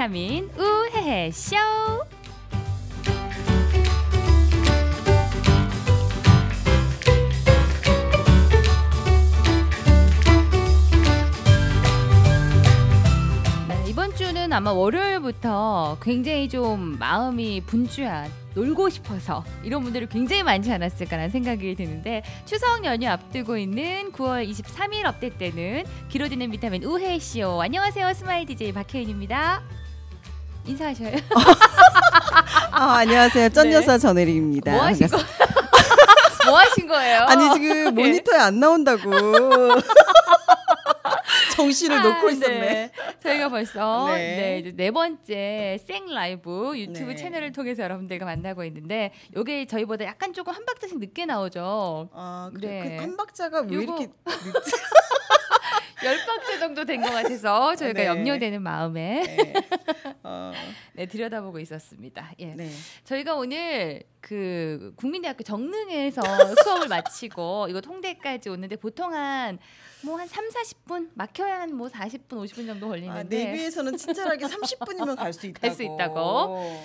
비타민 우헤헤 쇼. 네, 이번 주는 아마 월요일부터 굉장히 좀 마음이 분주한 놀고 싶어서 이런 분들이 굉장히 많지 않았을까라는 생각이 드는데 추석 연휴 앞두고 있는 9월 23일 업데이트되는 귀로 듣는 비타민 우헤헤 쇼. 안녕하세요. 스마일 DJ 박혜인입니다 인사하셔요 아, 안녕하세요. 쩐 네. 여사 전혜리입니다. 뭐 하신 거? 뭐 하신 거예요? 아니 지금 네. 모니터에 안 나온다고 정신을 아, 놓고 있었네. 네. 저희가 벌써 네. 네. 네 번째 생 라이브 유튜브 네. 채널을 통해서 여러분들과 만나고 있는데 요게 저희보다 약간 조금 한 박자씩 늦게 나오죠. 아, 그래. 네. 그한 박자가 왜 요거- 이렇게 늦지? 열 박자 정도 된 것 같아서 저희가 네. 염려되는 마음에 네. 어, 네, 들여다보고 있었습니다. 예. 네. 저희가 오늘 그 국민대학교 정릉에서 수업을 마치고 이거 통대까지 오는데 보통 한 뭐한 3, 40분 막혀야 한뭐 40분, 50분 정도 아, 걸리는데 내비에서는 친절하게 30분이면 갈 수 있다고. 갈 수 있다고.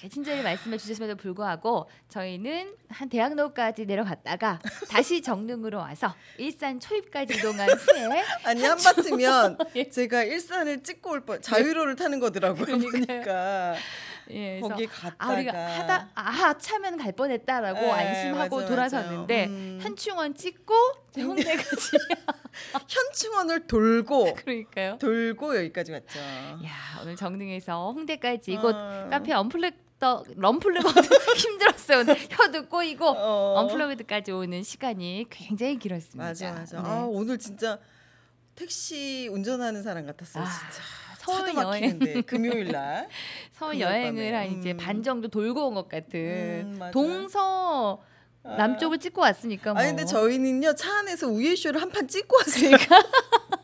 그 친절히 말씀해 주셨음에도 불구하고 저희는 한 대학로까지 내려갔다가 다시 정릉으로 와서 일산 초입까지 이동한 후에 아니 한바트면 예. 제가 일산을 찍고 올 뻔. 자유로를 타는 거더라고요. 그러니까요. 보니까 예, 거기 갔다가 아 우리가 하다 아 차면 갈 뻔했다라고 네, 안심하고 맞아요, 돌아섰는데. 음. 현충원 찍고 홍대까지 현충원을 돌고 그러니까요. 돌고 여기까지 왔죠. 야 오늘 정릉에서 홍대까지 이곳 아. 카페 언플렉 더 럼플렉 힘들었어요. 오늘 혀도 꼬이고 어. 언플러그드까지 오는 시간이 굉장히 길었습니다. 맞아 맞아. 네. 아 오늘 진짜 택시 운전하는 사람 같았어요. 아, 진짜. 서울 여행 금요일 날. 서울 여행을 밤에. 한 이제 음. 반 정도 돌고 온 것 같은 음. 동서 아. 남쪽을 찍고 왔으니까 뭐. 아니 근데 저희는요 차 안에서 우예 쇼를 한 판 찍고 왔으니까.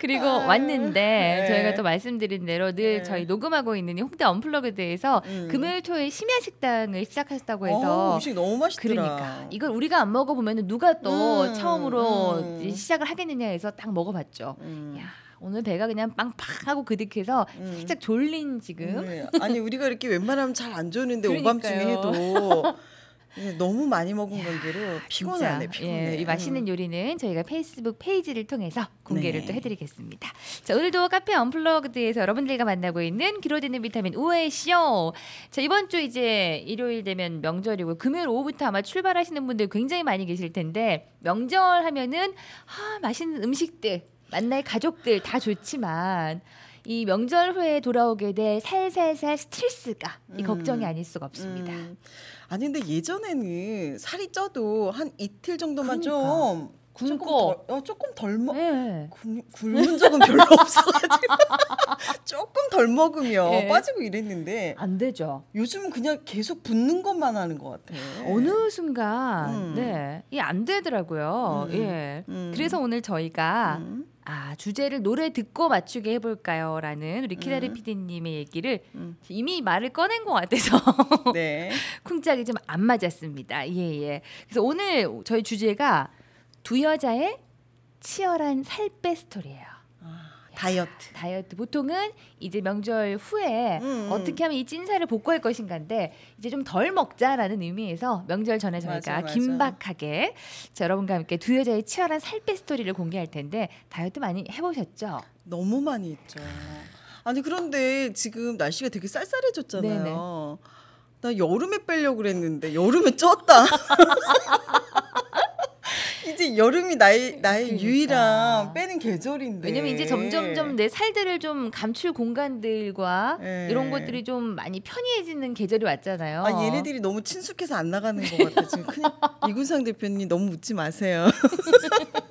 그리고 아, 왔는데 네. 저희가 또 말씀드린 대로 늘 네. 저희 녹음하고 있는 이 홍대 언플러그드에서 음. 금요일 토요일 심야 식당을 시작하셨다고 해서 어, 음식 너무 맛있더라. 그러니까 이걸 우리가 안 먹어보면 누가 또 음, 처음으로 음. 시작을 하겠느냐 해서 딱 먹어봤죠. 음. 야 오늘 배가 그냥 빵빵하고 그득해서 음. 살짝 졸린 지금. 네. 아니 우리가 이렇게 웬만하면 잘안 좋는데 그러니까요. 오밤중에 해도 너무 많이 먹은 관계로 피곤하네 피곤해. 예, 이 맛있는 음. 요리는 저희가 페이스북 페이지를 통해서 공개를 네. 또 해드리겠습니다. 자 오늘도 카페 언플러그드에서 여러분들과 만나고 있는 기로되는 비타민 우회 쇼. 자 이번 주 이제 일요일 되면 명절이고 금요일 오후부터 아마 출발하시는 분들 굉장히 많이 계실 텐데 명절 하면은 아 맛있는 음식들 만날 가족들 다 좋지만 이 명절 후에 돌아오게 될 살살살 스트레스가 이 음. 걱정이 아닐 수가 없습니다. 음. 아니 근데 예전에는 살이 쪄도 한 이틀 정도만 그러니까. 좀 굶고. 조금 덜, 어, 조금 덜 먹. 네. 굶- 굶은 적은 별로 없어가지고 조금 덜 먹으면 예. 빠지고 이랬는데 안 되죠. 요즘은 그냥 계속 붓는 것만 하는 것 같아. 어느 순간 음. 네, 이게 안 되더라고요. 음. 예. 음. 그래서 오늘 저희가 음. 아 주제를 노래 듣고 맞추게 해볼까요?라는 우리 키다리 음. PD님의 얘기를 음. 이미 말을 꺼낸 것 같아서 네. 쿵짝이 좀 안 맞았습니다. 예 예. 그래서 오늘 저희 주제가 두 여자의 치열한 살 빼 스토리예요. 다이어트. 다이어트 보통은 이제 명절 후에 음. 어떻게 하면 이 찐살을 복구할 것인가인데 이제 좀 덜 먹자라는 의미에서 명절 전에 저희가 맞아, 맞아. 긴박하게 자, 여러분과 함께 두 여자의 치열한 살 빼 스토리를 공개할 텐데 다이어트 많이 해보셨죠? 너무 많이 있죠. 아니 그런데 지금 날씨가 되게 쌀쌀해졌잖아요. 네네. 나 여름에 빼려고 그랬는데 여름에 쪘다. 이제 여름이 나의 나의 그러니까. 유일한 빼는 계절인데. 왜냐면 이제 점점점 내 살들을 좀 감출 공간들과 네. 이런 것들이 좀 많이 편리해지는 계절이 왔잖아요. 아 얘네들이 너무 친숙해서 안 나가는 것 같아 지금. 이군상 대표님 너무 웃지 마세요.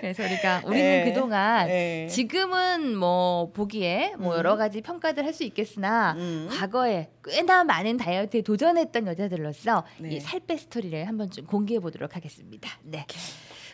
그래서 우리가 우리는 네. 그동안 네. 지금은 뭐 보기에 뭐 음. 여러 가지 평가들 할 수 있겠으나 음. 과거에 꽤나 많은 다이어트에 도전했던 여자들로서 네. 이 살 빼 스토리를 한번 좀 공개해 보도록 하겠습니다. 네.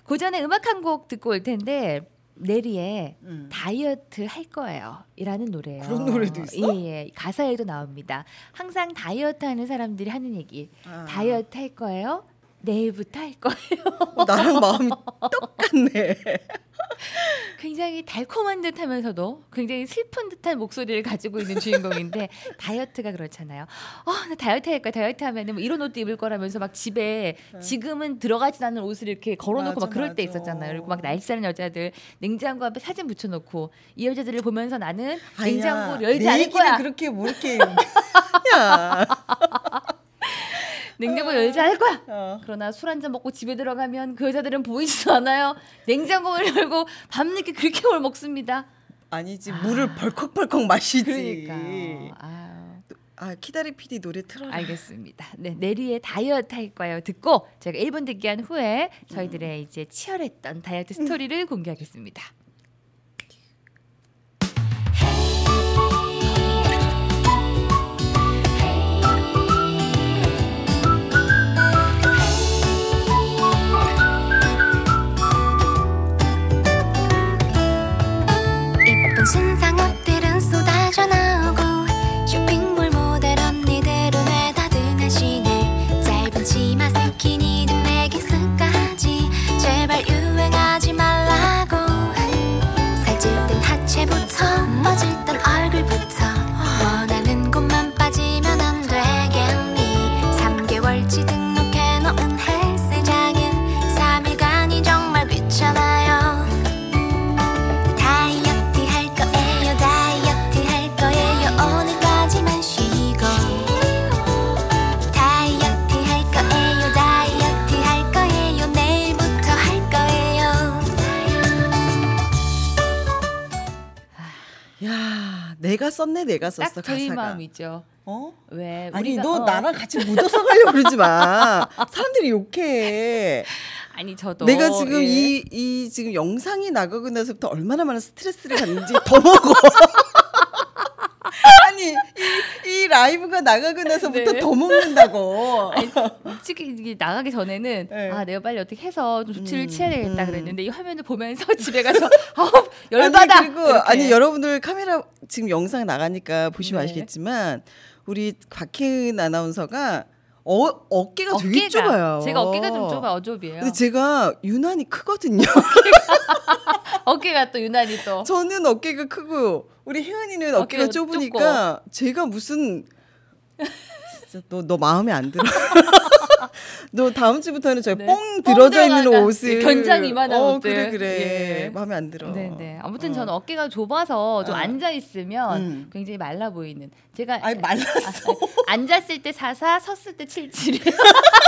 그 전에 음악 한 곡 듣고 올 텐데 내리의 음. 다이어트 할 거예요. 이라는 노래예요. 그런 노래도 있어? 예, 예. 가사에도 나옵니다. 항상 다이어트 하는 사람들이 하는 얘기. 아. 다이어트 할 거예요. 내일부터 할 거예요. 어, 나랑 마음이 똑같네. 굉장히 달콤한 듯 하면서도 굉장히 슬픈 듯한 목소리를 가지고 있는 주인공인데 다이어트가 그렇잖아요. 어, 나 다이어트 할 거야. 다이어트 하면은 뭐 이런 옷도 입을 거라면서 막 집에 지금은 들어가지 않는 옷을 이렇게 걸어놓고 맞아, 막 그럴 때 맞아. 있었잖아요. 그리고 막 날씬한 여자들 냉장고 앞에 사진 붙여놓고 이 여자들을 보면서 나는 아니야, 냉장고를 열지 내 않을 거야. 그렇게 뭐 이렇게 야. 냉장고 열지 않을 거야. 어. 그러나 술 한 잔 먹고 집에 들어가면 그 여자들은 보이지도 않아요. 냉장고를 열고 밤늦게 그렇게 뭘 먹습니다. 아니지 물을 벌컥벌컥 마시지. 그러니까. 아유. 아 키다리 PD 노래 틀어라. 알겠습니다. 네, 내리의 다이어트 할 거예요. 듣고 제가 1분 듣기 한 후에 저희들의 이제 치열했던 다이어트 스토리를 공개하겠습니다. 내가 썼네 내가 썼어 딱 저희 가사가. 마음이죠. 어? 왜 아니 너 어. 나랑 같이 묻어서 가려고 그러지 마. 사람들이 욕해. 아니 저도 내가 지금 예. 이, 이 지금 영상이 나가고 나서부터 얼마나 많은 스트레스를 받는지 더 먹어. 아니 이, 이 라이브가 나가고 나서부터 네. 더 먹는다고. 아니, 솔직히 나가기 전에는 네. 아 내가 빨리 어떻게 해서 좀 조치를 음, 취해야 되겠다 음. 그랬는데 이 화면을 보면서 집에 가서 아우 열받아 아니, 그리고 이렇게. 아니 여러분들 카메라 지금 영상 나가니까 보시면 네. 아시겠지만 우리 박혜은 아나운서가 어, 어깨가 되게 어깨가 좁아요. 제가 어깨가 좀 좁아 어좁이에요. 근데 제가 유난히 크거든요. 어깨가 또 유난히 또 저는 어깨가 크고 우리 혜은이는 어깨가 어깨가 좁으니까 제가 무슨 진짜 너, 너 마음에 안 들어. 너 다음 주부터는 저 네. 뽕뽕 들어져 있는 옷을 견장 이만한 어, 옷들. 그래 그래 예. 마음에 안 들어. 네네. 아무튼 어. 저는 어깨가 좁아서 좀 어. 앉아 있으면 음. 굉장히 말라 보이는. 제가 아니 말랐어. 앉았을 때 사사, 섰을 때 칠칠이에요.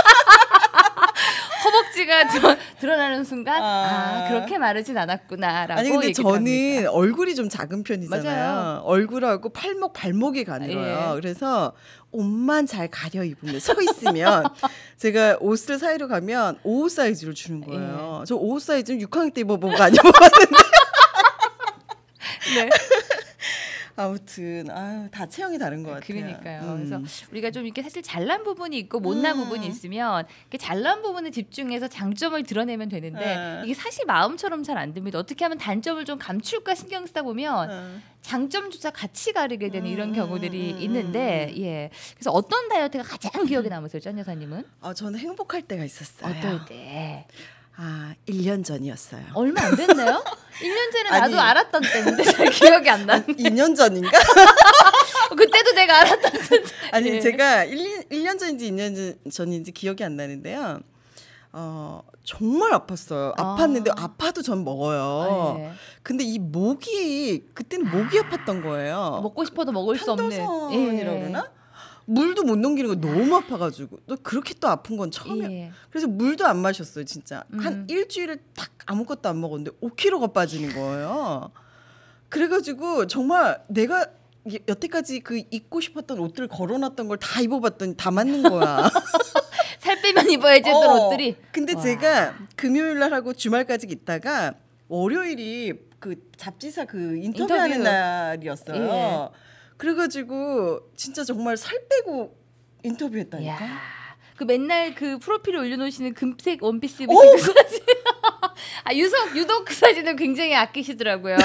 허벅지가 저, 드러나는 순간 아, 아. 그렇게 마르진 않았구나라고 아니 근데 저는 합니다. 얼굴이 좀 작은 편이잖아요. 맞아요. 얼굴하고 팔목 발목이 가늘어요. 예. 그래서 옷만 잘 가려 입으면 서 있으면 제가 옷을 사이로 가면 5 사이즈를 주는 거예요. 저5 사이즈는 6학년 때 입어보고 안 입어봤는데 네. 아무튼 아유, 다 체형이 다른 것 같아요. 그러니까요. 음. 그래서 우리가 좀 이렇게 사실 잘난 부분이 있고 못난 음. 부분이 있으면 이렇게 잘난 부분에 집중해서 장점을 드러내면 되는데 네. 이게 사실 마음처럼 잘 안 됩니다. 어떻게 하면 단점을 좀 감출까 신경 쓰다 보면 어. 장점조차 같이 가르게 되는 이런 음, 경우들이 음, 있는데 예. 그래서 어떤 다이어트가 가장 기억에 남으세요, 짠 여사님은? 아, 저는 행복할 때가 있었어요. 어떨 때? 아, 1년 전이었어요. 얼마 안 됐나요? 1년 전에 아니. 나도 알았던 때인데 잘 기억이 안 나. 2년 전인가? 그때도 내가 알았던 때. 아니 예. 제가 1, 1년 전인지 2년 전- 전인지 기억이 안 나는데요. 어 정말 아팠어요. 아. 아팠는데 아 파도 전 먹어요. 예. 근데 이 목이 그때는 목이 아 팠던 거예요. 먹고 싶어도 먹을 수 없는. 편도선이라고 그러나? 물도 못 넘기는 거 너무 아파가지고 또 그렇게 또 아픈 건 처음이야. 예. 그래서 물도 안 마셨어요, 진짜. 한 음. 일주일을 딱 아무것도 안 먹었는데 5kg가 빠지는 거예요. 그래가지고 정말 내가 이- 여태까지 그 입고 싶었던 옷들 걸어놨던 걸 다 입어봤더니 다 맞는 거야. 살 빼면 입어야지 했던 어, 옷들이. 근데 와. 제가 금요일 날 하고 주말까지 있다가 월요일이 그 잡지사 그 인터뷰하는 인터뷰. 날이었어요. 예. 그래가지고 진짜 정말 살 빼고 인터뷰했다니까. 야. 그 맨날 그 프로필에 올려놓으시는 금색 원피스 입으신 어, 그 사진. 아 유독 유독 그 사진을 굉장히 아끼시더라고요.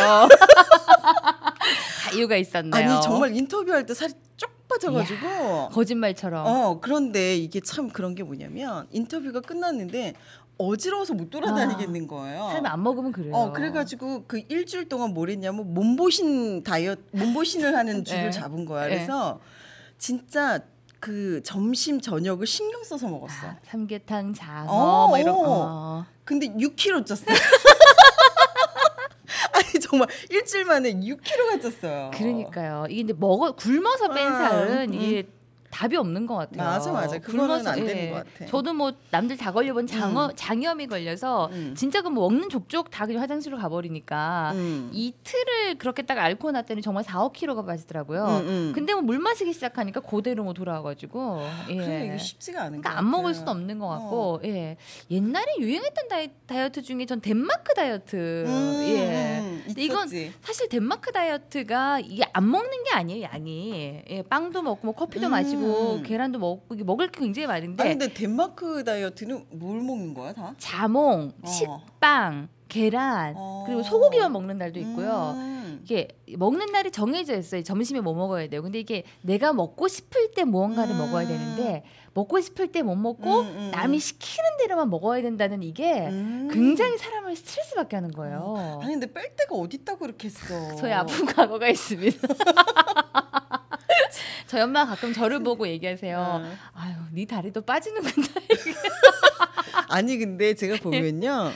다 이유가 있었나요? 아니 정말 인터뷰할 때 살이 쪽 빠져가지고 거짓말처럼. 어 그런데 이게 참 그런 게 뭐냐면 인터뷰가 끝났는데 어지러워서 못 돌아다니겠는 거예요. 삶 안 먹으면 그래요. 어 그래가지고 그 일주일 동안 뭘 했냐면 몸보신 다이어트 몸보신을 하는 줄을 네. 잡은 거야. 네. 그래서 진짜 그 점심 저녁을 신경 써서 먹었어. 아, 삼계탕, 장어 어, 막 이런 어. 거. 근데 6kg 쪘어. 아니 정말 일주일 만에 6kg가 쪘어요. 그러니까요. 이게 근데 먹어 굶어서 뺀 음, 살은 음. 이게 답이 없는 것 같아요. 맞아, 맞아. 그거는 안 되는 예. 것 같아. 저도 뭐 남들 다 걸려본 장어, 장염이 걸려서 음. 진짜 그 뭐 먹는 족족 다 그냥 화장실로 가버리니까 음. 이틀을 그렇게 딱 앓고 났더니 정말 4, 5kg가 빠지더라고요. 음, 음. 근데 뭐 물 마시기 시작하니까 그대로 뭐 돌아와가지고 예. 그래 이게 쉽지가 않은 것 그러니까 안 먹을. 수도 없는 것 같고 어. 예 옛날에 유행했던 다이, 다이어트 중에 전 덴마크 다이어트 음, 예 음, 이건. 사실 덴마크 다이어트가 이게 안 먹는 게 아니에요 양이 예, 빵도 먹고 뭐 커피도 음. 마시고 계란도 먹고 이게 먹을 게 굉장히 많은데 아 근데 덴마크 다이어트는 뭘 먹는 거야 다? 자몽 어. 식빵 계란 어. 그리고 소고기만 먹는 날도 있고요 음. 이게 먹는 날이 정해져 있어요. 점심에 뭐 먹어야 돼요. 근데 이게 내가 먹고 싶을 때 무언가를 음. 먹어야 되는데 먹고 싶을 때 못 먹고 음, 음, 남이 음. 시키는 대로만 먹어야 된다는 이게 음. 굉장히 사람을 스트레스 받게 하는 거예요. 아니 근데 뺄 데가 어디 있다고 그렇게 했어. 저희 아픈 과거가 있습니다. 저희 엄마 가 가끔 저를 보고 얘기하세요. 어. 아유, 네 다리도 빠지는구나. 아니 근데 제가 보면요.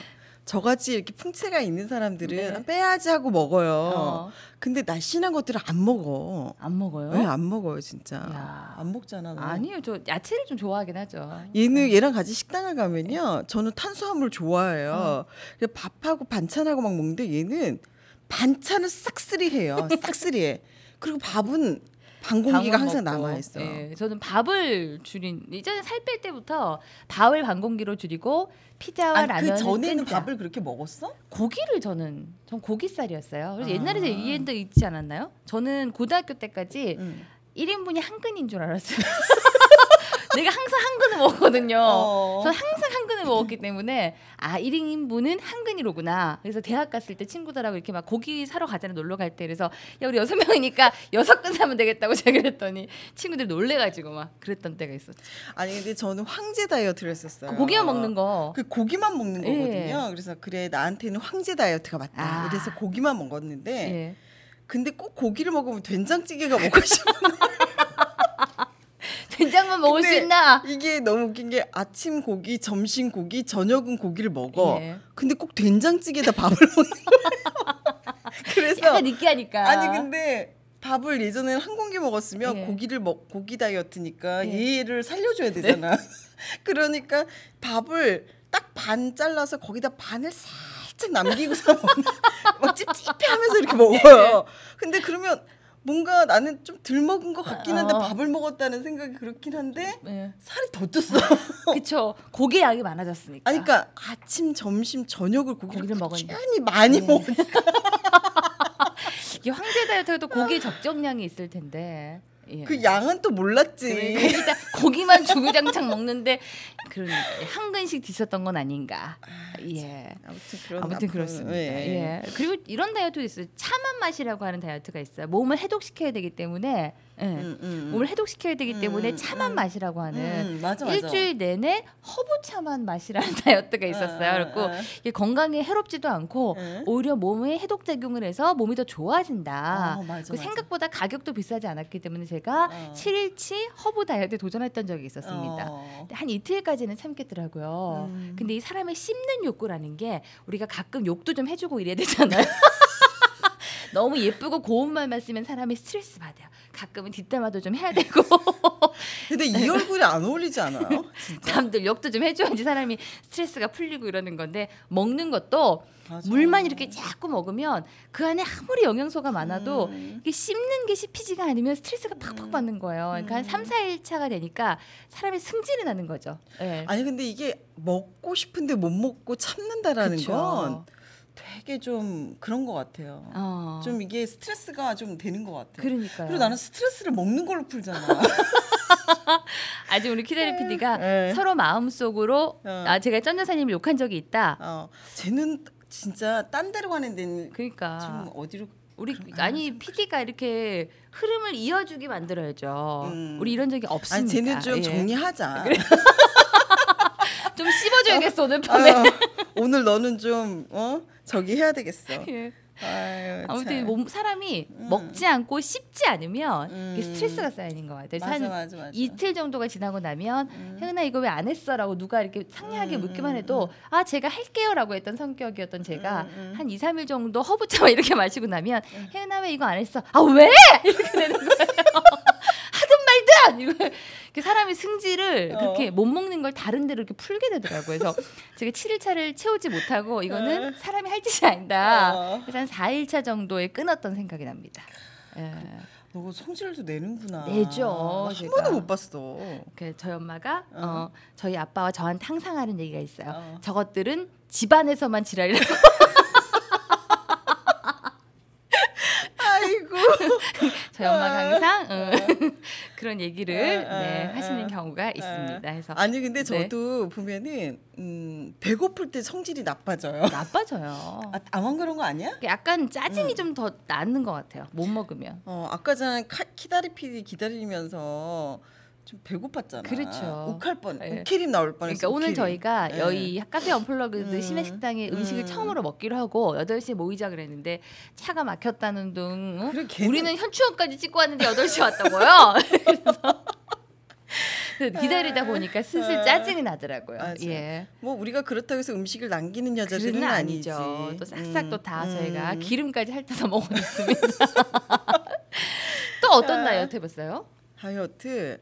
저같이 이렇게 풍채가 있는 사람들은 네. 빼야지 하고 먹어요. 어, 근데 날씬한 것들은 안 먹어. 안 먹어요? 왜안 먹어요 진짜? 야. 안 먹잖아. 너. 아니요, 저 야채를 좀 좋아하긴 하죠. 얘는 얘랑 같이 식당을 가면요. 저는 탄수화물 좋아해요. 그래서 밥하고 반찬하고 막 먹는데 얘는 반찬을 싹쓸이해요. 싹쓸이해. 그리고 밥은 반 공기가 방울 항상. 남아 있어. 예, 저는 밥을 줄인 이전에 살뺄 때부터 밥을 반 공기로 줄이고 피자와 아니, 라면 그 전에는 밥을 그렇게 먹었어? 고기를 저는 전 고기살이었어요. 그래서 아. 옛날에 제가 이 얘기도 있지 않았나요? 저는 고등학교 때까지 응. 1인분이 한 근인 줄 알았어요. 내가 항상 한 근을 먹거든요. 어. 전 항상 한 근을 먹었기 때문에 아 1인분은 한 근이로구나. 그래서 대학 갔을 때 친구들하고 이렇게 막 고기 사러 가잖아요. 놀러 갈 때. 그래서 야 우리 여섯 명이니까 여섯 근 사면 되겠다고 제가 그랬더니 친구들이 놀래가지고 막 그랬던 때가 있었죠. 아니 근데 저는 황제 다이어트를 했었어요. 그 고기만 먹는 거. 그 고기만 먹는 예. 거거든요. 그래서 그래 나한테는 황제 다이어트가 맞다. 아. 그래서 고기만 먹었는데 예. 근데 꼭 고기를 먹으면 된장찌개가 먹고 싶어. 된장만 먹을 수 있나? 이게 너무 웃긴 게 아침 고기, 점심 고기, 저녁은 고기를 먹어. 예. 근데 꼭 된장찌개에다 밥을 먹는 거예요. 그래서 약간 느끼하니까. 아니 근데 밥을 예전에는 한 공기 먹었으면 예. 고기를 먹 고기 다이어트니까 예. 얘를 살려줘야 되잖아. 그러니까 밥을 딱 반 잘라서 거기다 반을 살짝 남기고서 막 찝찝해하면서 이렇게 먹어요. 근데 그러면 뭔가 나는 좀 덜 먹은 것 같긴 한데 어. 밥을 먹었다는 생각이 그렇긴 한데 예. 살이 더 쪘어. 그쵸. 고기 양이 많아졌으니까. 아니 그러니까 아침, 점심, 저녁을 고기를, 고기를 먹으니까. 많이 네. 먹으니까 이게 황제 다이어트도 고기 적정량이 있을 텐데. 예. 그 양은 또 몰랐지. 그러니까 일단 고기만 주구장창 먹는데 그러니까 한 근씩 드셨던 건 아닌가. 예. 아무튼 그런 아무튼 그렇습니다. 예. 예. 그리고 이런 다이어트도 있어요. 차만 마시라고 하는 다이어트가 있어요. 몸을 해독시켜야 되기 때문에 예. 음, 음. 몸을 해독시켜야 되기 때문에 음, 차만 음. 마시라고 하는 음, 맞아, 맞아. 일주일 내내 허브차만 마시라는 다이어트가 있었어요. 어, 어, 어. 이게 건강에 해롭지도 않고 응? 오히려 몸에 해독 작용을 해서 몸이 더 좋아진다. 어, 맞아, 그. 생각보다 가격도 비싸지 않았기 때문에 제가 어. 7일치 허브 다이어트에 도전했던 적이 있었습니다. 어. 한 이틀까지는 참겠더라고요. 음. 근데 이 사람의 씹는 욕구라는 게 우리가 가끔 욕도 좀 해주고 이래야 되잖아요. 너무 예쁘고 고운 말만 쓰면 사람이 스트레스 받아요. 가끔은 뒷담화도 좀 해야 되고 근데 이 얼굴이 안 어울리지 않아요? 남들 욕도 좀 해줘야지 사람이 스트레스가 풀리고 이러는 건데 먹는 것도 맞아. 물만 이렇게 자꾸 먹으면 그 안에 아무리 영양소가 많아도 음. 이게 씹는 게 씹히지가 않으면 스트레스가 팍팍 받는 거예요. 그러니까 한 음. 3, 4일 차가 되니까 사람이 승진이 나는 거죠. 예. 아니 근데 이게 먹고 싶은데 못 먹고 참는다라는 그쵸. 건 되게 좀 그런 것 같아요. 어. 좀 이게 스트레스가 좀 되는 것 같아요. 그러니까요. 그리고 나는 스트레스를 먹는 걸로 풀잖아. 아직 우리 키다리 PD가 네. 서로 마음속으로 어. 아 제가 전 여사님을 욕한 적이 있다. 어, 쟤는 진짜 딴 데로 가는 데는 그러니까 좀 어디로 우리 아니 PD가 이렇게 흐름을 이어주게 만들어야죠. 음. 우리 이런 적이 아니 없습니다. 쟤는 좀 예. 정리하자. 좀 씹어줘야겠어 오늘 밤에. 아유, 오늘 너는 좀 어? 저기 해야 되겠어. 예. 아유, 아무튼 참. 몸 사람이 먹지 않고 씹지 않으면 음. 스트레스가 쌓이는 것 같아요. 맞아, 한 맞아, 맞아. 이틀 정도가 지나고 나면 음. 혜은아 이거 왜 안 했어라고 누가 이렇게 상냥하게 음, 묻기만 음, 해도 아 제가 할게요라고 했던 성격이었던 제가 음, 음. 한 2, 3일 정도 허브차만 이렇게 마시고 나면 혜은아 왜 이거 안 했어? 아 왜? 이렇게 되는 거예요. 말든 이거 그 사람이 승질을 어. 그렇게 못 먹는 걸 다른 데로 이렇게 풀게 되더라고요. 그래서 제가 7일차를 채우지 못하고 이거는 사람이 할 짓이 아니다. 어. 그래서 한 4일차 정도에 끊었던 생각이 납니다. 예. 너 성질도 내는구나. 내죠, 제가. 번도 못 봤어. 그 저희 엄마가 어. 어. 저희 아빠와 저한테 항상 하는 얘기가 있어요. 어. 저것들은 집안에서만 지랄이라고. 저희 엄마가 항상 어, 그런 얘기를 어, 어, 네, 하시는 어. 경우가 있습니다. 그래서 아니 근데 네. 저도 보면은 음, 배고플 때 성질이 나빠져요. 나빠져요. 아, 나만 그런 거 아니야? 약간 짜증이 음. 좀더 나는 것 같아요. 못 먹으면. 어 아까 카- 키다리 PD 기다리면서 좀 배고팠잖아. 그렇죠. 욱할 뻔. 네. 우케림 나올 뻔했어. 그러니까 오늘. 저희가 네. 여기 카페 언플러그드 음. 심야식당에 음식을 음. 처음으로 먹기로 하고 8시에 모이자 그랬는데 차가 막혔다는 둥 어? 그래, 걔는- 우리는 현추원까지 찍고 왔는데 8시에 왔다고요. 그래서 기다리다 보니까 슬슬 아. 짜증이 나더라고요. 맞아. 예. 뭐 우리가 그렇다고 해서 음식을 남기는 여자들은 그는 아니지. 아니죠. 또 싹싹 음, 또다 음. 저희가 기름까지 핥아서 먹어냈습니다. 또 어떤 아. 다이어트 해봤어요? 다이어트.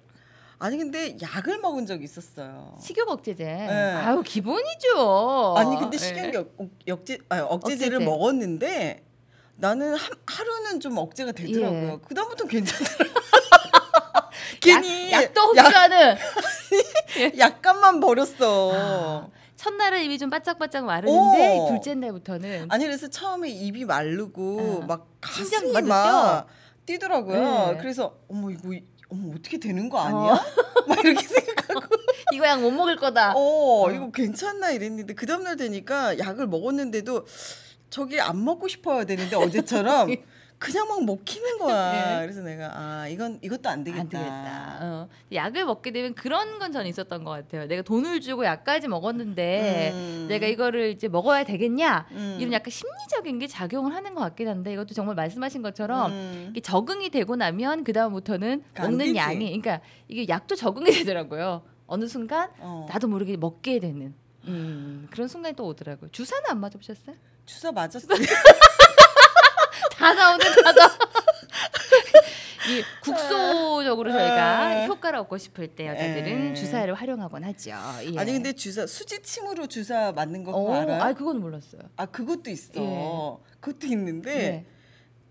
아니 근데 약을 먹은 적이 있었어요. 식욕 억제제. 네. 아유 기본이죠. 아니 근데 예. 식욕 역, 역제 아니, 억제제를 억제제. 먹었는데 나는 한, 하루는 좀 억제가 되더라고요. 예. 그 다음부터 괜찮더라고요. 괜히 약, 약도 약, 흡수하는 약간만 버렸어. 아, 첫날은 입이 좀 바짝바짝 마르는데 오. 둘째 날부터는 아니 그래서 처음에 입이 마르고 어. 막 가슴이 막막 뛰더라고요. 네. 그래서 어머 이거 이- 어머 어떻게 되는 거 아니야? 막 이렇게 생각하고 이거 약 못 먹을 거다. 어 이거 괜찮나 이랬는데 그 다음날 되니까 약을 먹었는데도 저기 안 먹고 싶어야 되는데 어제처럼 그냥 막 먹히는 거야. 네. 그래서 내가 아 이건 이것도 안 되겠다. 안 되겠다. 어. 약을 먹게 되면 그런 건 전 있었던 것 같아요. 내가 돈을 주고 약까지 먹었는데 음. 내가 이거를 이제 먹어야 되겠냐? 음. 이런 약간 심리적인 게 작용을 하는 것 같긴 한데 이것도 정말 말씀하신 것처럼 음. 이게 적응이 되고 나면 그 다음부터는 안 먹는. 양이 그러니까 이게 약도 적응이 되더라고요. 어느 순간 어. 나도 모르게 먹게 되는 음, 그런 순간이 또 오더라고요. 주사는 안 맞아보셨어요? 주사 맞았어. 다 나오네 다 나. 이 국소적으로 저희가 에. 효과를 얻고 싶을 때 여자들은 에. 주사를 활용하곤 하죠. 예. 아니 근데 주사 수지침으로 주사 맞는 거 어, 알아요? 아 그건 몰랐어요. 아 그것도 있어. 예. 그것도 있는데 네.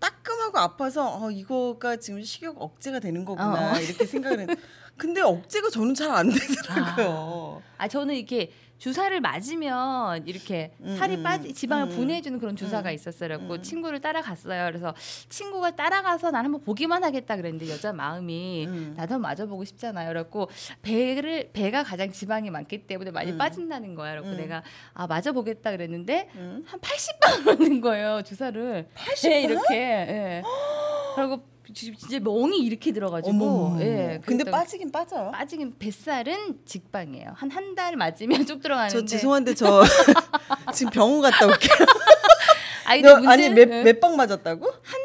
따끔하고 아파서 어 이거가 지금 식욕 억제가 되는 거구나 어. 이렇게 생각을 했는데 근데 억제가 저는 잘 안 되더라고요. 아 저는 이렇게 주사를 맞으면 이렇게 음, 살이 음, 빠지 지방을 음. 분해해주는 그런 주사가 음, 있었어요.고 음. 친구를 따라갔어요. 그래서 친구가 따라가서 나는 한번 보기만 하겠다 그랬는데 여자 마음이 음. 나도 맞아보고 싶잖아요. 그래갖고 배를 배가 가장 지방이 많기 때문에 많이 음. 빠진다는 거야. 그래서 음. 내가 아 맞아보겠다 그랬는데 음. 한 80방 맞는 거예요 주사를. 80 네, 이렇게. 예. 그리고 지- 진짜 멍이 이렇게 들어가지고. 예. 근데 빠지긴 빠져요. 빠지긴 뱃살은 직방이에요. 한 한 달 맞으면 쭉 들어가는데. 저 죄송한데 저 지금 병원 갔다 올게요. 아니, 너, 근데 아니 문제는 몇몇 방 맞았다고? 한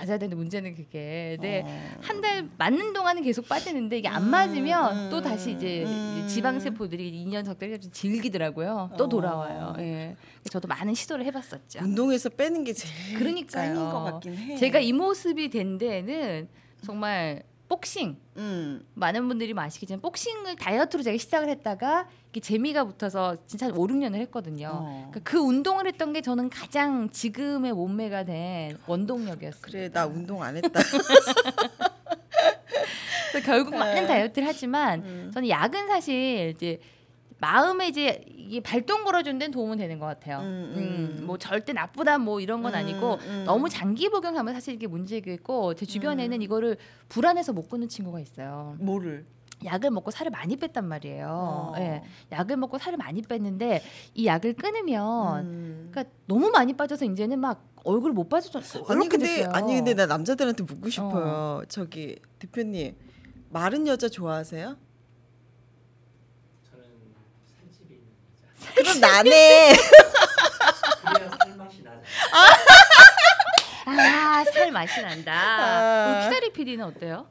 맞아야 되는데 문제는 그게. 네. 어. 한달 맞는 동안은 계속 빠지는데 이게 안 음, 맞으면 음, 또 다시 이제 음. 지방 세포들이 2년 적들이 좀 질기더라고요. 또 어. 돌아와요. 예. 저도 많은 시도를 해봤었죠. 운동에서 빼는 게 제일 그러니까요. 것 같긴 해. 제가 이 모습이 된 데는 정말 복싱 음. 많은 분들이 뭐 아시겠지만 복싱을 다이어트로 제가 시작을 했다가 이게 재미가 붙어서 진짜 한 5, 6년을 했거든요. 어. 그러니까 그 운동을 했던 게 저는 가장 지금의 몸매가 된 원동력이었어요. 그래 나 운동 안 했다. 결국 많은 네. 다이어트를 하지만 음. 저는 약은 사실 이제 마음에 이제 이게 발동 걸어주는 데는 도움은 되는 것 같아요. 음, 음, 음. 뭐 절대 나쁘다 뭐 이런 건 음, 아니고 음. 너무 장기 복용하면 사실 이게 문제겠고 제 주변에는 음. 이거를 불안해서 못 끊는 친구가 있어요. 뭐를? 약을 먹고 살을 많이 뺐단 말이에요. 어. 예, 약을 먹고 살을 많이 뺐는데 이 약을 끊으면 음. 그러니까 너무 많이 빠져서 이제는 막 얼굴 못 봐주죠. 아니 근데 됐어요. 어. 아니 근데 나 남자들한테 묻고 싶어요. 저기 대표님 마른 여자 좋아하세요? 저는 살집이 있는 여자. 그럼 나네. 그래야 살맛이 나죠. 아, 살 맛이 난다. 아. 키다리 PD는 어때요?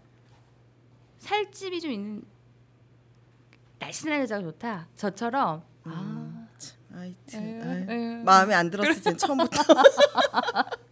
살집이 좀 있는 날씬한 여자가 좋다. 저처럼. 아. 하여튼 에휴, 아유, 에휴. 마음에 안 들었을 땐 처음부터.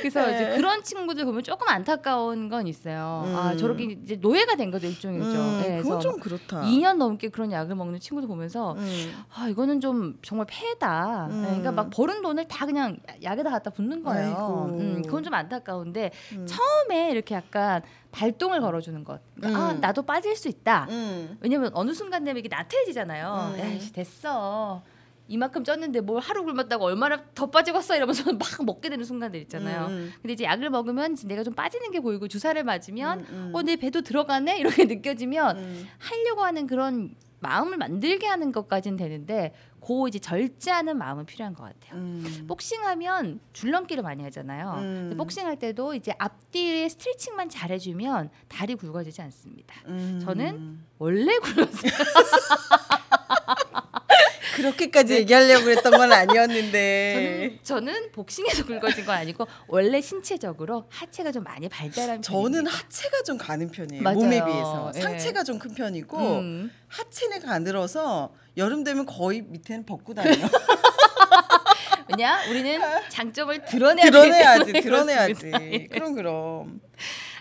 그래서 네. 이제 그런 친구들 보면 조금 안타까운 건 있어요. 아, 음. 저렇게 이제 노예가 된 거죠, 일종이죠. 음, 예, 그건 좀 그렇다. 2년 넘게 그런 약을 먹는 친구들 보면서 음. 아 이거는 좀 정말 폐다. 음. 예, 그러니까 막 버는 돈을 다 그냥 약에다 갖다 붓는 거예요. 음, 그건 좀 안타까운데 음. 처음에 이렇게 약간 발동을 걸어주는 것. 그러니까 아 음. 나도 빠질 수 있다. 음. 왜냐면 어느 순간 되면 이게 나태해지잖아요. 음. 야이씨 됐어. 이만큼 쪘는데 뭘 하루 굶었다고 얼마나 더 빠지겠어 이러면서 막 먹게 되는 순간들 있잖아요. 음, 근데 이제 약을 먹으면 내가 좀 빠지는 게 보이고 주사를 맞으면 음, 음. 어내 배도 들어가네 이렇게 느껴지면 음. 하려고 하는 그런 마음을 만들게 하는 것까지는 되는데 고 이제 절제하는 마음은 필요한 것 같아요. 음. 복싱하면 줄넘기를 많이 하잖아요. 음. 근데 복싱할 때도 이제 앞뒤에 스트레칭만 잘해주면 다리 굵어지지 않습니다. 음. 저는 원래 굵었어요. 그렇게까지 얘기하려고 그랬던 건 아니었는데. 저는 저는 복싱에서 굵어진 건 아니고 원래 신체적으로 하체가 좀 많이 발달한 저는 편입니다. 하체가 좀 가는 편이에요. 맞아요. 몸에 비해서 예. 상체가 좀큰 편이고 음. 하체는 가늘어서 여름 되면 거의 밑에는 벗고 다녀요. 왜냐 우리는 장점을 드러내야 드러내야지, 드러내야지. 예. 그럼 그럼.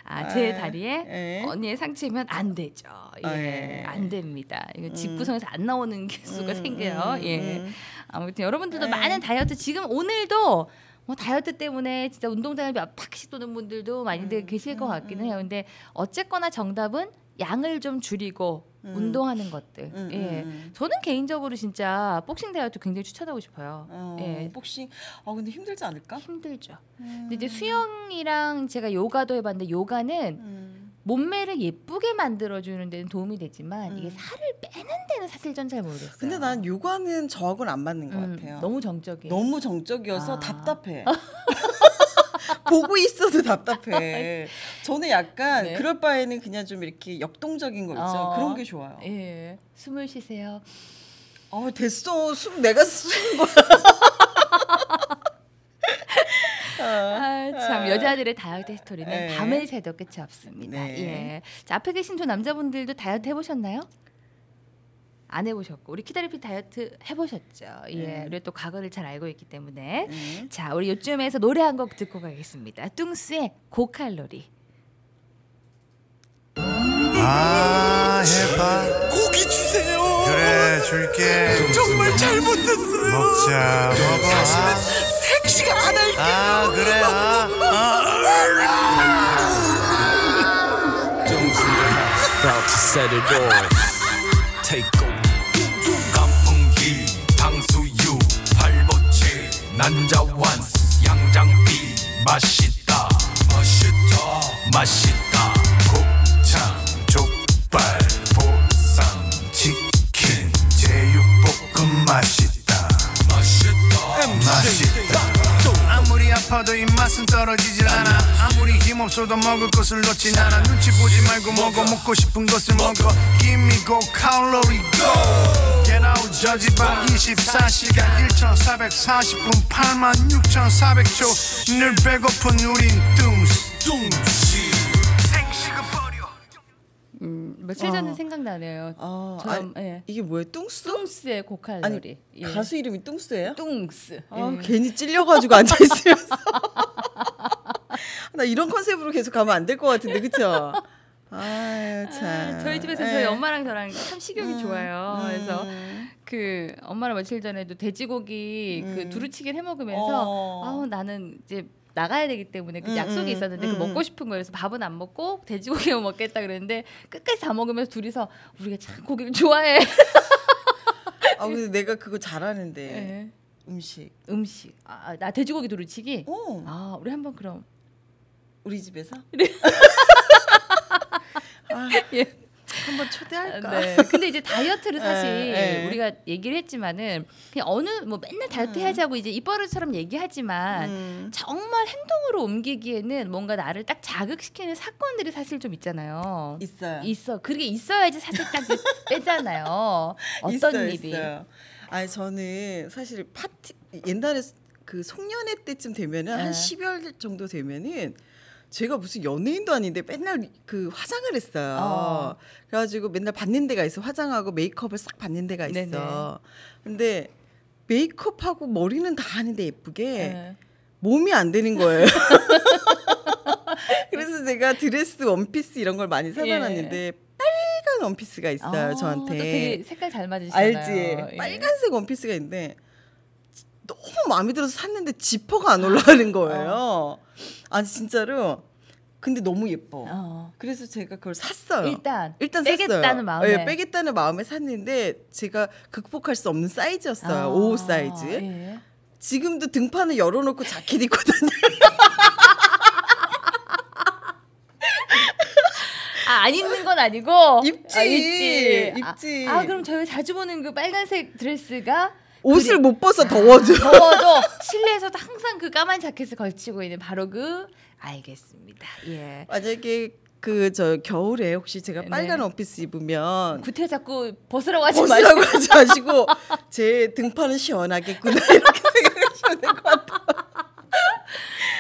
아, 제 아, 다리에 예. 언니의 상체면 안 되죠. 예, 아, 예. 안 됩니다. 이거 음. 집구성에서 안 나오는 수가 음, 생겨요. 음, 예. 음. 아무튼 여러분들도 예. 많은 다이어트 지금 오늘도 뭐 다이어트 때문에 진짜 운동장을 몇 바퀴씩 도는 분들도 많이들 음, 계실 것 음, 같기는 음. 해요. 근데 어쨌거나 정답은 양을 좀 줄이고 음. 운동하는 것들. 음, 예. 음, 음. 저는 개인적으로 진짜 복싱 다이어트 굉장히 추천하고 싶어요. 어, 예. 복싱. 아 근데 힘들지 않을까? 힘들죠. 음. 근데 이제 수영이랑 제가 요가도 해봤는데 요가는 음. 몸매를 예쁘게 만들어주는 데는 도움이 되지만 음. 이게 살을 빼는 데는 사실 전 잘 모르겠어요. 근데 난 요가는 저하고는 안 맞는 것 음, 같아요. 너무 정적이에요. 너무 정적이어서 아. 답답해. 보고 있어도 답답해. 저는 약간 네. 그럴 바에는 그냥 좀 이렇게 역동적인 거 있죠. 어. 그런 게 좋아요. 예, 숨을 쉬세요. 어 됐어. 숨 내가 숨은 거야. 아, 참 아. 여자들의 다이어트 스토리는 네. 밤을 새도 끝이 없습니다. 네. 예. 자, 앞에 계신 두 남자분들도 다이어트 해보셨나요? 안 해보셨고 우리 키다리피 다이어트 해보셨죠. 예, 네. 우리 또 과거를 잘 알고 있기 때문에 음. 자, 우리 요쯤에서 노래 한 곡 듣고 가겠습니다. 뚱스의 고칼로리. 아 해봐 고기 주세요. 그래 줄게 정말 잘못했어요. 먹자 먹어 섹시가 안 할게. 아 그래 아, About to set it on. Take over. 강풍기 당수유 팔보채 난자 완스 양장비 맛있다 맛있다 맛있다 족발 보쌈 치킨 제육볶음 맛있다. 맛있다. 맛있다 아무리 아파도 입맛은 떨어지질 않아. 아무리 힘없어도 먹을 것을 놓진 않아. 눈치 보지 말고 먹어. 먹고 싶은 것을 먹어. Give me go calorie go. Get out 저지방 24시간 1440분 86,400초. 늘 배고픈 우린 뚱스 뚱씨 며칠 전에 어. 생각나네요. 아, 저는 아니, 예. 이게 뭐예요? 뚱스? 뚱스의 고칼로리. 아니 예. 가수 이름이 뚱스예요? 뚱스. 아, 예. 괜히 찔려가지고 앉아 있으면서 나 이런 컨셉으로 계속 가면 안 될 것 같은데 그쵸? 아유 참. 아, 저희 집에서 예. 저희 엄마랑 저랑 참 식욕이 음, 좋아요. 그래서 음. 그 엄마랑 며칠 전에도 돼지고기 그 음. 두루치기를 해 먹으면서 어. 아우 나는 이제 나가야 되기 때문에 그 음, 약속이 음, 있었는데 음, 그 먹고 음. 싶은 거여서 밥은 안 먹고 돼지고기만 먹겠다 그랬는데 끝까지 다 먹으면서 둘이서 우리가 참 고기를 좋아해. 아 근데 내가 그거 잘하는데 예. 음식. 음식. 아, 나 돼지고기 두루치기. 어아 우리 한번 그럼 우리 집에서? 네. 아, 예. 한번 초대할까? 네. 근데 이제 다이어트를 사실 네, 네. 우리가 얘기를 했지만은 그냥 어느 뭐 맨날 다이어트 해야지하고 이제 입버릇처럼 얘기하지만 음. 정말 행동으로 옮기기에는 뭔가 나를 딱 자극시키는 사건들이 사실 좀 있잖아요. 있어요. 있어. 그게 있어야지 사실 딱 빼잖아요. 어떤 있어요, 일이. 있어요. 아니 저는 사실 파티 옛날에 그 송년회 때쯤 되면은 네. 한 12월 정도 되면은 제가 무슨 연예인도 아닌데 맨날 그 화장을 했어요. 어. 그래가지고 맨날 받는 데가 있어. 화장하고 메이크업을 싹 받는 데가 있어. 네네. 근데 메이크업하고 머리는 다 하는데 예쁘게 네. 몸이 안 되는 거예요. 그래서 제가 드레스, 원피스 이런 걸 많이 사다 예. 놨는데 빨간 원피스가 있어요, 아, 저한테. 또 되게 색깔 잘 맞으시잖아요. 알지? 예. 빨간색 원피스가 있는데 너무 마음에 들어서 샀는데 지퍼가 안 올라가는 거예요. 아니 진짜로. 근데 너무 예뻐. 어. 그래서 제가 그걸 샀어요. 일단 일단 빼겠다는 샀어요. 마음에. 예, 빼겠다는 마음에 샀는데 제가 극복할 수 없는 사이즈였어요. 아, 오 사이즈. 예. 지금도 등판을 열어놓고 자켓 입고 다녀. 아, 안 입는 건 아니고 입지, 아, 입지. 입지. 아, 아, 그럼 저희 자주 보는 그 빨간색 드레스가 옷을 못 벗어 더워져. 더워도 실내에서도 항상 그 까만 자켓을 걸치고 있는 바로 그 알겠습니다. 예. 만약에 그 저 겨울에 혹시 제가 빨간 네. 원피스 입으면 구태 자꾸 벗으라고 하지 벗으라고 마시고 하지 마시고 제 등판은 시원하겠구나 이렇게 생각하시면 될 것 같아요.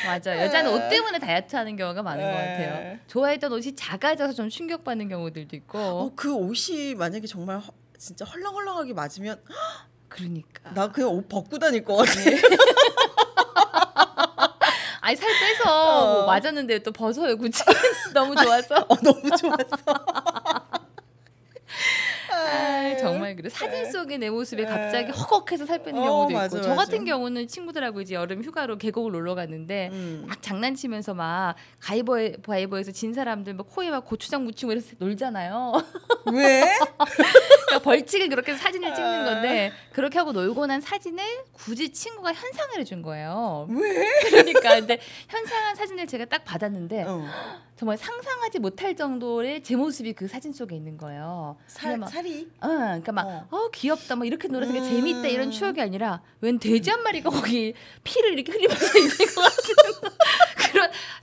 맞아. 여자는 옷 때문에 다이어트 하는 경우가 많은 것 네. 같아요. 좋아했던 옷이 작아져서 좀 충격받는 경우들도 있고. 어, 그 옷이 만약에 정말 허- 진짜 헐렁헐렁하게 맞으면 그러니까. 나 그냥 옷 벗고 다닐 것 같아. 아니 살 빼서 어. 뭐 맞았는데 또 벗어요 굳이 너무 좋아서. 어, 너무 좋았어. 아, 정말 그래. 사진 속의 내 모습이 갑자기 허걱해서 살 빼는 어, 경우도 맞아, 있고. 저 맞아. 같은 경우는 친구들하고 이제 여름 휴가로 계곡을 놀러 갔는데 음. 막 장난치면서 막 가위바위보에서 진 사람들 막 코에 막 고추장 묻히고 이래서 놀잖아요. 왜? 그러니까 벌칙을 그렇게 사진을 찍는 건데 그렇게 하고 놀고 난 사진을 굳이 친구가 현상을 해준 거예요. 왜? 그러니까 근데 현상한 사진을 제가 딱 받았는데 어. 정말 상상하지 못할 정도의 제 모습이 그 사진 속에 있는 거예요. 살 그냥 막, 살이 어, 그러니까 막 어. 어. 귀엽다, 뭐 이렇게 놀아서 게 음. 재밌다 이런 추억이 아니라 웬 돼지 한 마리가 거기 피를 이렇게 흘리면서 있는 것 같은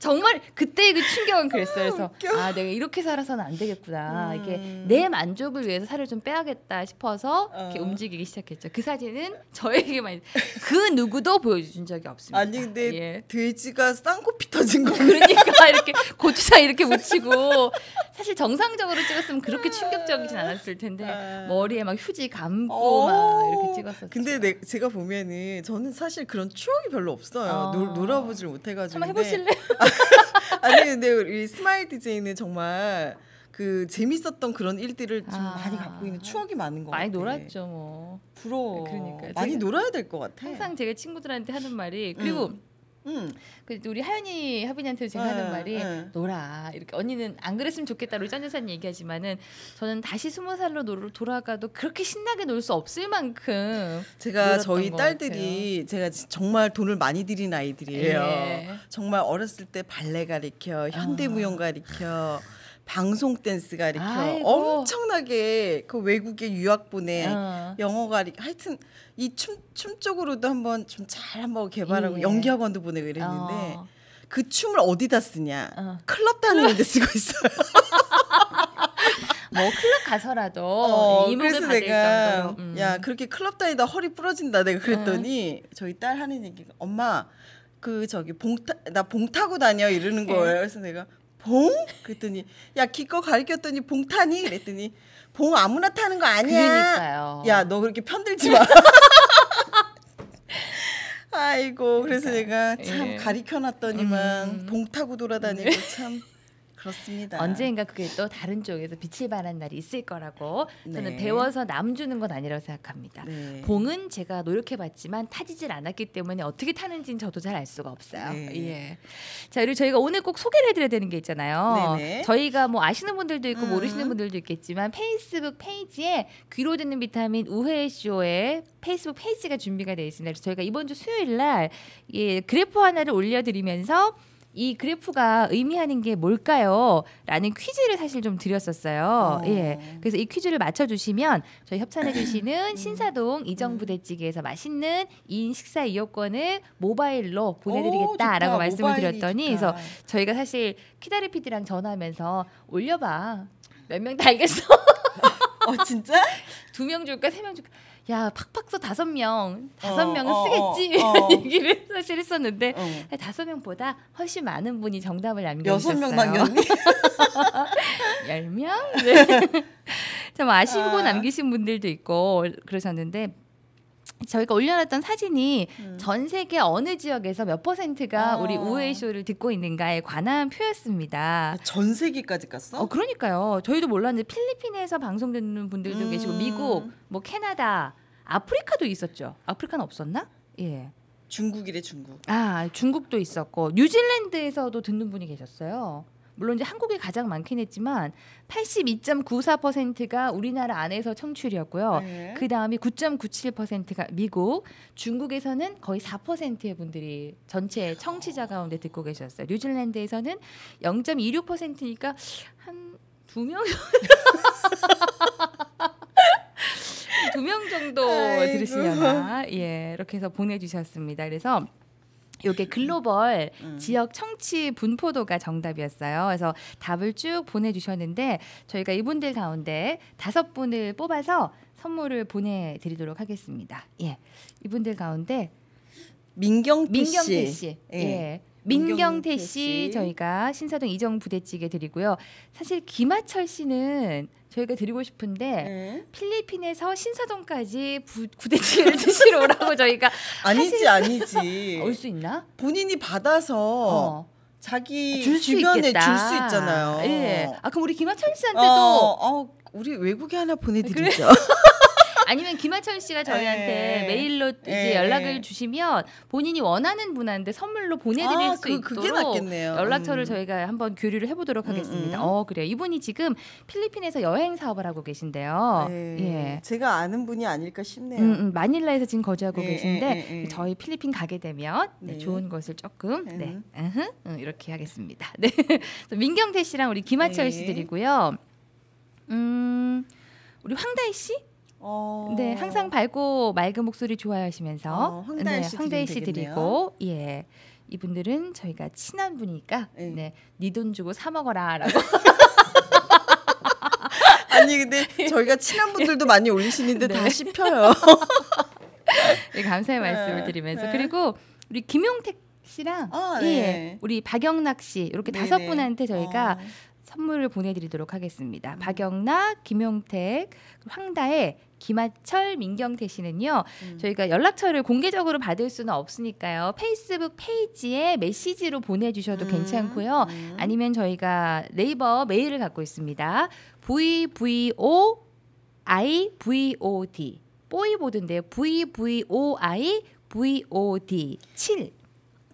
정말 그때의 그 충격은 그랬어요. 그래서 웃겨. 아 내가 이렇게 살아서는 안 되겠구나. 음. 이게 내 만족을 위해서 살을 좀 빼야겠다 싶어서 이렇게 어. 움직이기 시작했죠. 그 사진은 저에게만 그 누구도 보여준 적이 없습니다. 아니 근데 예. 돼지가 쌍코피 터진 거. 그러니까 이렇게 고추장 이렇게 묻히고 사실 정상적으로 찍었으면 그렇게 충격적이진 않았을 텐데 아. 머리에 막 휴지 감고 어. 막 이렇게 찍었었어요. 근데 내, 제가 보면은 저는 사실 그런 추억이 별로 없어요. 어. 놀, 놀아보질 못해가지고. 한번 근데- 해보실래? 아니 근데 우리 스마일 DJ는 정말 그 재밌었던 그런 일들을 좀 아. 많이 갖고 있는 추억이 많은 것 많이 같아. 놀았죠 뭐. 부러워. 그러니까요. 많이 놀아야 될 것 같아. 항상 제가 친구들한테 하는 말이 그리고 응. 그 우리 하연이 하빈이한테 제가 응, 하는 말이 응. 놀아 이렇게 언니는 안 그랬으면 좋겠다 우리 짠 여사님 얘기하지만은 저는 다시 스무 살로 놀- 돌아가도 그렇게 신나게 놀 수 없을 만큼 제가 저희 것 딸들이 제가 지- 정말 돈을 많이 들인 아이들이에요. 예. 정말 어렸을 때 발레 가르쳐, 현대무용 가르쳐, 방송 댄스 가르쳐, 아이고. 엄청나게 그 외국에 유학 보내. 어. 영어 가리 하여튼 이 춤 춤 쪽으로도 한번 좀 잘 한번 개발하고 예. 연기 학원도 보내고 이랬는데 어. 그 춤을 어디다 쓰냐 어. 클럽 다니는 데 쓰고 있어요. 뭐 클럽 가서라도 어, 이목을 그래서 내가 정도로 음. 야 그렇게 클럽 다니다 허리 부러진다 내가 그랬더니 저희 딸 하는 얘기가 엄마 그 저기 봉타 나봉 타고 다녀 이러는 네. 거예요. 그래서 내가 봉 그랬더니 야 기껏 가르쳤더니 봉 타니 그랬더니 봉 아무나 타는 거 아니야. 그러니까요. 야 너 그렇게 편들지 마. 아이고 그래서 내가 참 예. 가리켜놨더니만 음. 봉 타고 돌아다니고 참 그렇습니다. 언젠가 그게 또 다른 쪽에서 빛을 발한 날이 있을 거라고 저는 네. 배워서 남 주는 건 아니라고 생각합니다. 네. 봉은 제가 노력해봤지만 타지질 않았기 때문에 어떻게 타는지는 저도 잘 알 수가 없어요. 네. 예. 자 그리고 저희가 오늘 꼭 소개를 해드려야 되는 게 있잖아요. 네네. 저희가 뭐 아시는 분들도 있고 음. 모르시는 분들도 있겠지만 페이스북 페이지에 귀로 듣는 비타민 우헤헤 쇼의 페이스북 페이지가 준비가 되어 있습니다. 그래서 저희가 이번 주 수요일 날 예, 그래프 하나를 올려드리면서 이 그래프가 의미하는 게 뭘까요? 라는 퀴즈를 사실 좀 드렸었어요. 어. 예. 그래서 이 퀴즈를 맞춰주시면 저희 협찬해주시는 신사동 이정부대찌개에서 맛있는 2인 식사 이용권을 모바일로 오, 보내드리겠다라고 좋다. 말씀을 드렸더니 좋다. 그래서 저희가 사실 키다리 PD랑 전화하면서 올려봐. 몇 명 다 알겠어. 어 진짜? 두 명 줄까 세 명 줄까? 야 팍팍 써 다섯 명 다섯 어, 명은 어, 쓰겠지 어, 어. 얘기를 사실 했었는데 어. 다섯 명보다 훨씬 많은 분이 정답을 남겨주셨어요. 여섯 명 남겼니? 열 명? 네. 참 아쉬고 아. 남기신 분들도 있고 그러셨는데 저희가 올려놨던 사진이 음. 전 세계 어느 지역에서 몇 퍼센트가 어. 우리 우회 쇼를 듣고 있는가에 관한 표였습니다. 전 세계까지 갔어? 어 그러니까요. 저희도 몰랐는데 필리핀에서 방송 듣는 분들도 음. 계시고 미국, 뭐 캐나다, 아프리카도 있었죠. 아프리카는 없었나? 예. 중국이래 중국. 아 중국도 있었고 뉴질랜드에서도 듣는 분이 계셨어요. 물론 이제 한국이 가장 많긴 했지만 82.94%가 우리나라 안에서 청취율이었고요. 네. 그 다음이 9.97%가 미국, 중국에서는 거의 4%의 분들이 전체 청취자 가운데 듣고 계셨어요. 뉴질랜드에서는 0.26%니까 한 두 명, 두명 정도. 들으시려나 예 이렇게 해서 보내주셨습니다. 그래서 요게 글로벌 음. 지역 청취 분포도가 정답이었어요. 그래서 답을 쭉 보내주셨는데 저희가 이분들 가운데 다섯 분을 뽑아서 선물을 보내드리도록 하겠습니다. 예, 이분들 가운데 민경태, 민경태 씨. 씨, 예. 예. 민경태 씨. 저희가 신사동 이정 부대찌개 드리고요. 사실 김하철 씨는 저희가 드리고 싶은데 예. 필리핀에서 신사동까지 부, 부대찌개를 드시러 오라고 저희가 아니지 아니지. 올 수 있나? 본인이 받아서 어. 자기 줄수 주변에. 줄 수 있잖아요. 예. 아 그럼 우리 김하철 씨한테도 어, 어, 우리 외국에 하나 보내드리죠. 아니면 김하철 씨가 저희한테 예. 메일로 이제 예. 연락을 주시면 본인이 원하는 분한테 선물로 보내드릴 아, 수 그- 있도록. 연락처를 음. 저희가 한번 교류를 해보도록 하겠습니다. 음, 음. 어 그래요. 이분이 지금 필리핀에서 여행 사업을 하고 계신데요. 예. 예. 제가 아는 분이 아닐까 싶네요. 음, 음, 마닐라에서 지금 거주하고 예, 계신데. 저희 필리핀 가게 되면 네, 네. 좋은 것을 조금 음. 네 으흠, 음, 이렇게 하겠습니다. 네 민경태 씨랑 우리 김하철 네. 씨 드리고요. 음 우리 황다희 씨 어. 네, 항상 밝고 맑은 목소리 좋아하시면서 어, 황다혜 네, 씨 황다혜 드리면 씨. 드리고 예. 이분들은 저희가 친한 분이니까 네. 네, 네 돈 주고 사 먹어라라고. 아니 근데 저희가 친한 분들도 많이 올리시는데 네. 다 씹혀요. 네, 감사의 말씀을 네, 드리면서 네. 그리고 우리 김용택 씨랑 아, 예, 네. 우리 박영락 씨 이렇게. 다섯 분한테 저희가 어. 선물을 보내드리도록 음. 하겠습니다. 박영락, 김용택, 황다혜, 김하철, 민경태 씨는요. 음. 저희가 연락처를 공개적으로 받을 수는 없으니까요. 페이스북 페이지에 메시지로 보내주셔도 음, 괜찮고요. 음. 아니면 저희가 네이버 메일을 갖고 있습니다. vvo i vod 보이보드인데요. vvoi vod 7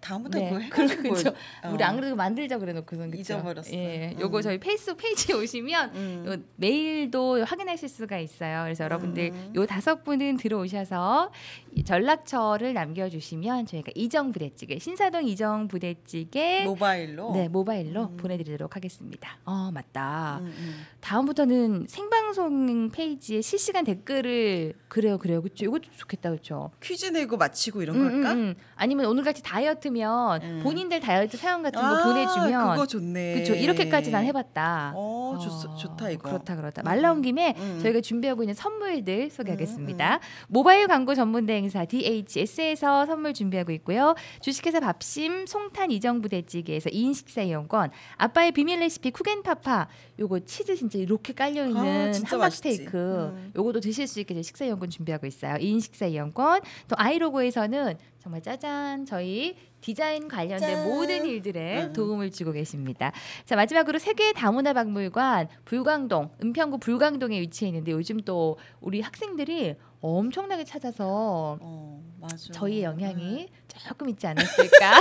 다음부터 그거 네, 해가지고 그렇죠. 어. 우리 안 그래도 만들자 그래놓고선 그쵸? 잊어버렸어요. 예, 음. 요거 저희 페이스북 페이지에 오시면 음. 요 메일도 확인하실 수가 있어요. 그래서 여러분들 음. 요 다섯 분은 들어오셔서 이 전락처를 남겨주시면 저희가 이정 부대찌개 신사동 이정 부대찌개 모바일로. 네 모바일로 음. 보내드리도록 하겠습니다. 어 맞다. 음, 음. 다음부터는 생방송 페이지에 실시간 댓글을 그래요 그래요 그쵸 이것도 좋겠다 그쵸. 퀴즈 내고 마치고 이런 음, 걸까? 음, 음. 아니면 오늘 같이 다이어트 면 음. 본인들 다이어트 사연 같은 거 아, 보내주면 그거 좋네. 그렇죠 이렇게까지 난 해봤다. 어, 좋, 좋다 이거. 그렇다 그렇다. 말 나온 김에 음. 저희가 준비하고 있는 선물들 소개하겠습니다. 모바일 광고 전문 대행사 DHS에서 선물 준비하고 있고요. 주식회사 밥심 송탄 이정부 대찌개에서 2인 식사 이용권, 아빠의 비밀 레시피 쿠겐파파 요거 치즈 진짜 이렇게 깔려 있는 아, 함박. 스테이크 음. 요거도 드실 수 있게 식사 이용권 준비하고 있어요. 2인 식사 이용권. 또 아이로고에서는 정말 짜잔 저희 디자인 관련된 짠. 모든 일들에 음. 도움을 주고 계십니다. 자 마지막으로 세계 다문화 박물관 불광동 은평구 불광동에 위치해 있는데 요즘 또 우리 학생들이 엄청나게 찾아서 어, 맞아. 저희의 영향이 조금 있지 않았을까?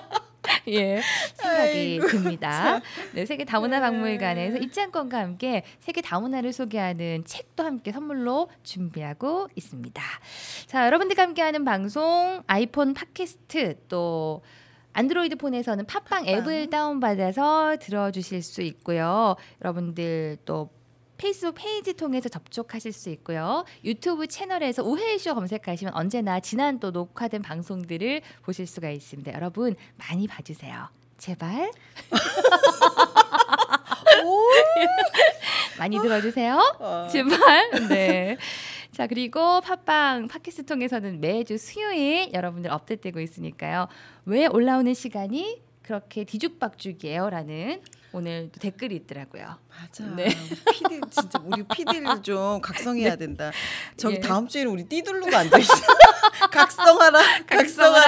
예, 생각이 아이고, 듭니다. 네, 세계 다문화 박물관에서 입장권과 함께 세계 다문화를 소개하는 책도 함께 선물로 준비하고 있습니다. 자, 여러분들과 함께하는 방송 아이폰 팟캐스트 또 안드로이드 폰에서는 팟빵 앱을 다운받아서 들어주실 수 있고요. 여러분들 또 페이스북 페이지 통해서 접촉하실 수 있고요. 유튜브 채널에서 우회쇼 검색하시면 언제나 지난 또 녹화된 방송들을 보실 수가 있습니다. 여러분 많이 봐주세요. 제발 많이 들어주세요. 어. 제발. 네. 자 그리고 팟빵 팟캐스트 통해서는 매주 수요일 여러분들 업데이트되고 있으니까요. 왜 올라오는 시간이 그렇게 뒤죽박죽이에요라는 오늘 또 댓글이 있더라고요. 맞아. 네. 피디 진짜 우리 피디를 좀 각성해야 된다. 저기 예. 다음 주에는 우리 띠둘루가 앉아 있어. 각성하라. 각성하라.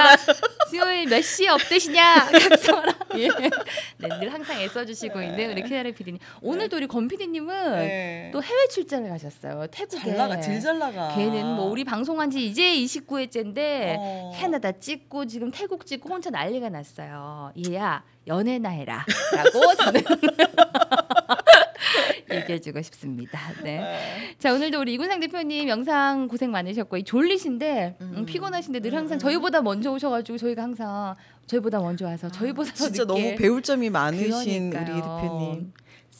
몇 시에 업데이시냐? 각성하라. 예. 네, 늘 항상 애써주시고 있는 우리 키나리 PD님. 오늘도 우리 권 PD님은 네. 또 해외 출장을 가셨어요. 태국에. 잘 나가. 제일 잘 나가. 걔는 뭐 우리 방송한 지 이제 29회째인데 어. 캐나다 찍고 지금 태국 찍고 혼자 난리가 났어요. 얘야 연애나 해라라고 저는 얘기해주고 싶습니다. 네. 자 오늘도 우리 이군상 대표님 영상 고생 많으셨고 이 졸리신데 음, 피곤하신데 늘 항상 저희보다 먼저 오셔가지고 저희가 항상 저희보다 먼저 와서 저희보다 더 진짜 늦게 너무 배울 점이 많으신 그러니까요. 우리 대표님.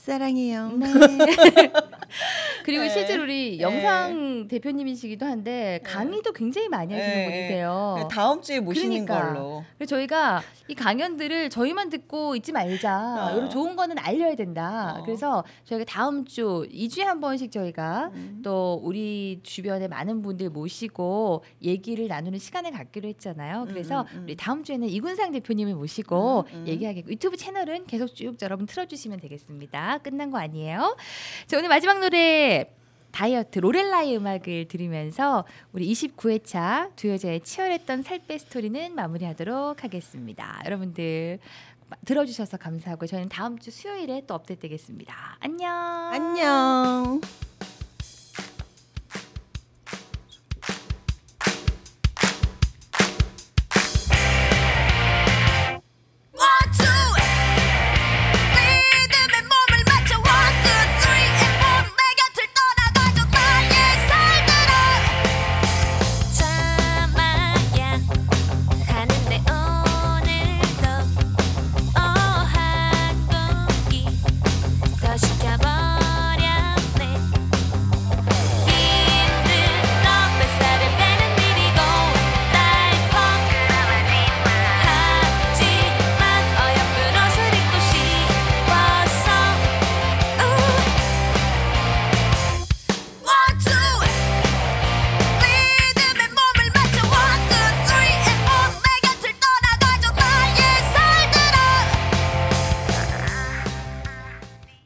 사랑해요. 네. 그리고 네. 실제로 우리 네. 영상 대표님이시기도 한데 강의도 굉장히 많이 하시는 네. 분이세요. 다음 주에 모시는 그러니까. 걸로. 그래서 저희가 이 강연들을 저희만 듣고 있지 말자. 어. 이런 좋은 거는 알려야 된다. 어. 그래서 저희가 다음 주 2주에 한 번씩 저희가 음. 또 우리 주변에 많은 분들 모시고 얘기를 나누는 시간을 갖기로 했잖아요. 그래서 음, 음, 음. 우리 다음 주에는 이군상 대표님을 모시고 음, 음. 얘기하겠고 유튜브 채널은 계속 쭉 여러분 틀어주시면 되겠습니다. 끝난 거 아니에요. 자 오늘 마지막 노래 다이어트 로렐라의 음악을 들으면서 우리 29회차 두 여자의 치열했던 살빼 스토리는 마무리하도록 하겠습니다. 여러분들 들어주셔서 감사하고 저희는 다음 주 수요일에 또 업데이트 되겠습니다. 안녕. 안녕.